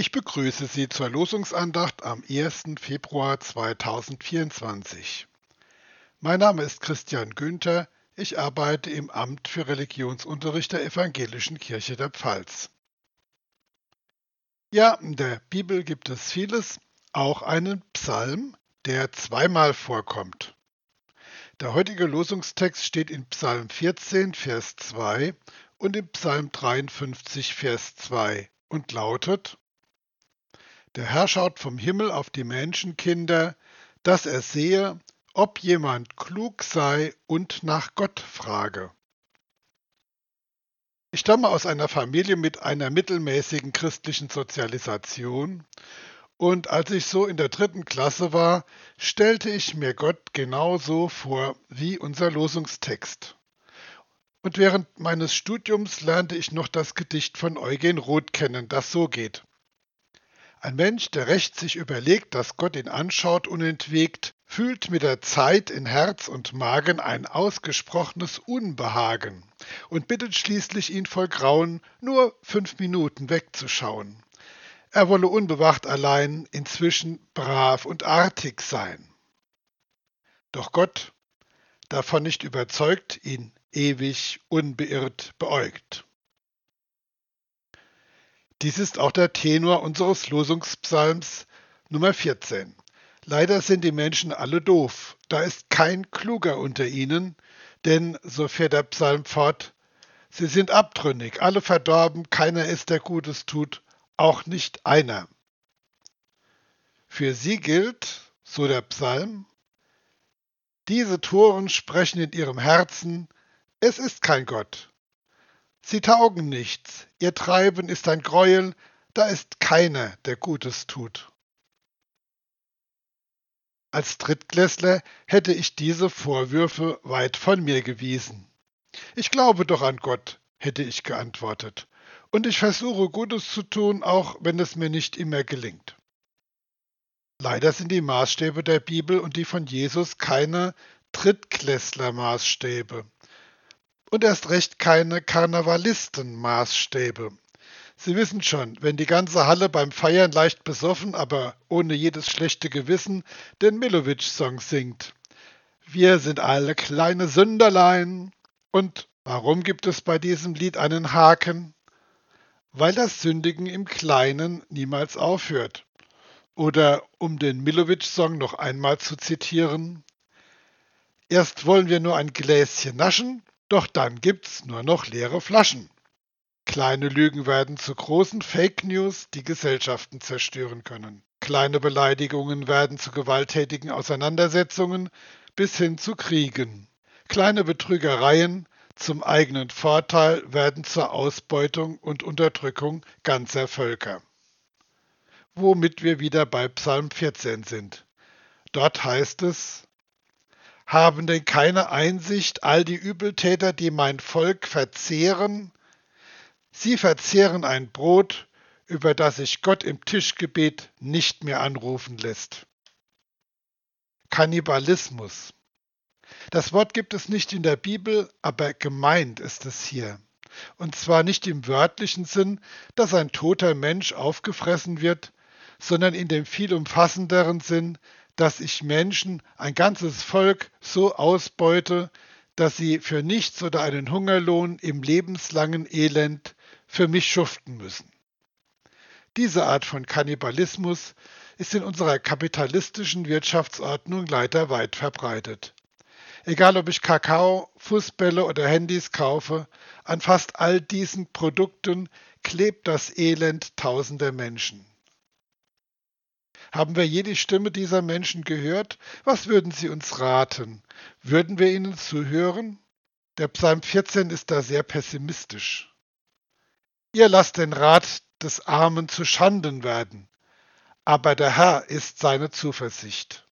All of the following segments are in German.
Ich begrüße Sie zur Losungsandacht am 1. Februar 2024. Mein Name ist Christian Günther, ich arbeite im Amt für Religionsunterricht der Evangelischen Kirche der Pfalz. Ja, in der Bibel gibt es vieles, auch einen Psalm, der zweimal vorkommt. Der heutige Losungstext steht in Psalm 14, Vers 2 und in Psalm 53, Vers 2 und lautet der Herr schaut vom Himmel auf die Menschenkinder, dass er sehe, ob jemand klug sei und nach Gott frage. Ich stamme aus einer Familie mit einer mittelmäßigen christlichen Sozialisation und als ich so in der dritten Klasse war, stellte ich mir Gott genau so vor wie unser Losungstext. Und während meines Studiums lernte ich noch das Gedicht von Eugen Roth kennen, das so geht. Ein Mensch, der recht sich überlegt, dass Gott ihn anschaut unentwegt, fühlt mit der Zeit in Herz und Magen ein ausgesprochenes Unbehagen und bittet schließlich ihn voll Grauen, nur fünf Minuten wegzuschauen. Er wolle unbewacht allein inzwischen brav und artig sein. Doch Gott, davon nicht überzeugt, ihn ewig unbeirrt beäugt. Dies ist auch der Tenor unseres Losungspsalms Nummer 14. Leider sind die Menschen alle doof, da ist kein Kluger unter ihnen, denn, so fährt der Psalm fort, sie sind abtrünnig, alle verdorben, keiner ist, der Gutes tut, auch nicht einer. Für sie gilt, so der Psalm, diese Toren sprechen in ihrem Herzen, es ist kein Gott, Sie taugen nichts, ihr Treiben ist ein Greuel, da ist keiner, der Gutes tut. Als Drittklässler hätte ich diese Vorwürfe weit von mir gewiesen. Ich glaube doch an Gott, hätte ich geantwortet, und ich versuche Gutes zu tun, auch wenn es mir nicht immer gelingt. Leider sind die Maßstäbe der Bibel und die von Jesus keine Drittklässler-Maßstäbe und erst recht keine Karnevalisten-Maßstäbe. Sie wissen schon, wenn die ganze Halle beim Feiern leicht besoffen, aber ohne jedes schlechte Gewissen den Milovic-Song singt. Wir sind alle kleine Sünderlein. Und warum gibt es bei diesem Lied einen Haken? Weil das Sündigen im Kleinen niemals aufhört. Oder um den Milovic-Song noch einmal zu zitieren, Erst wollen wir nur ein Gläschen naschen, doch dann gibt's nur noch leere Flaschen. Kleine Lügen werden zu großen Fake News, die Gesellschaften zerstören können. Kleine Beleidigungen werden zu gewalttätigen Auseinandersetzungen bis hin zu Kriegen. Kleine Betrügereien zum eigenen Vorteil werden zur Ausbeutung und Unterdrückung ganzer Völker. Womit wir wieder bei Psalm 14 sind. Dort heißt es, haben denn keine Einsicht all die Übeltäter, die mein Volk verzehren? Sie verzehren ein Brot, über das sich Gott im Tischgebet nicht mehr anrufen lässt. Kannibalismus. Das Wort gibt es nicht in der Bibel, aber gemeint ist es hier. Und zwar nicht im wörtlichen Sinn, dass ein toter Mensch aufgefressen wird, sondern in dem viel umfassenderen Sinn, dass ich Menschen, ein ganzes Volk so ausbeute, dass sie für nichts oder einen Hungerlohn im lebenslangen Elend für mich schuften müssen. Diese Art von Kannibalismus ist in unserer kapitalistischen Wirtschaftsordnung leider weit verbreitet. Egal ob ich Kakao, Fußbälle oder Handys kaufe, an fast all diesen Produkten klebt das Elend tausender Menschen. Haben wir je die Stimme dieser Menschen gehört? Was würden sie uns raten? Würden wir ihnen zuhören? Der Psalm 14 ist da sehr pessimistisch. Ihr lasst den Rat des Armen zu Schanden werden, aber der Herr ist seine Zuversicht.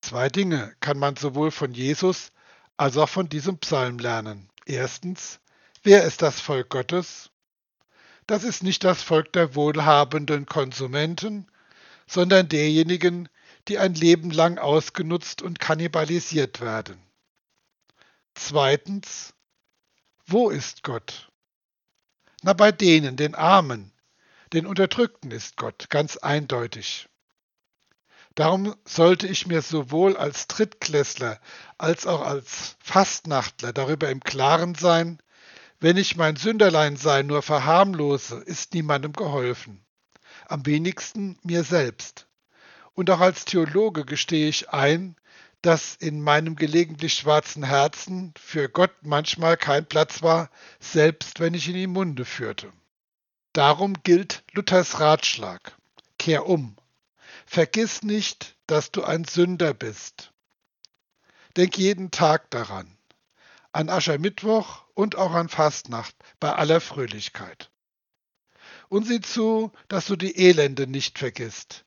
Zwei Dinge kann man sowohl von Jesus als auch von diesem Psalm lernen. Erstens, wer ist das Volk Gottes? Das ist nicht das Volk der wohlhabenden Konsumenten, sondern derjenigen, die ein Leben lang ausgenutzt und kannibalisiert werden. Zweitens, wo ist Gott? Na bei denen, den Armen, Den Unterdrückten ist Gott ganz eindeutig. Darum sollte ich mir sowohl als Drittklässler als auch als Fastnachtler darüber im Klaren sein, wenn ich mein Sünderleinsein nur verharmlose, ist niemandem geholfen. Am wenigsten mir selbst. Und auch als Theologe gestehe ich ein, dass in meinem gelegentlich schwarzen Herzen für Gott manchmal kein Platz war, selbst wenn ich ihn im Munde führte. Darum gilt Luthers Ratschlag. Kehr um. Vergiss nicht, dass du ein Sünder bist. Denk jeden Tag daran. An Aschermittwoch und auch an Fastnacht bei aller Fröhlichkeit. Und sieh zu, dass du die Elende nicht vergisst,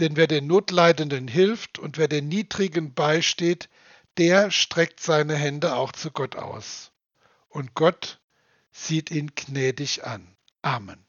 denn wer den Notleidenden hilft und wer den Niedrigen beisteht, der streckt seine Hände auch zu Gott aus. Und Gott sieht ihn gnädig an. Amen.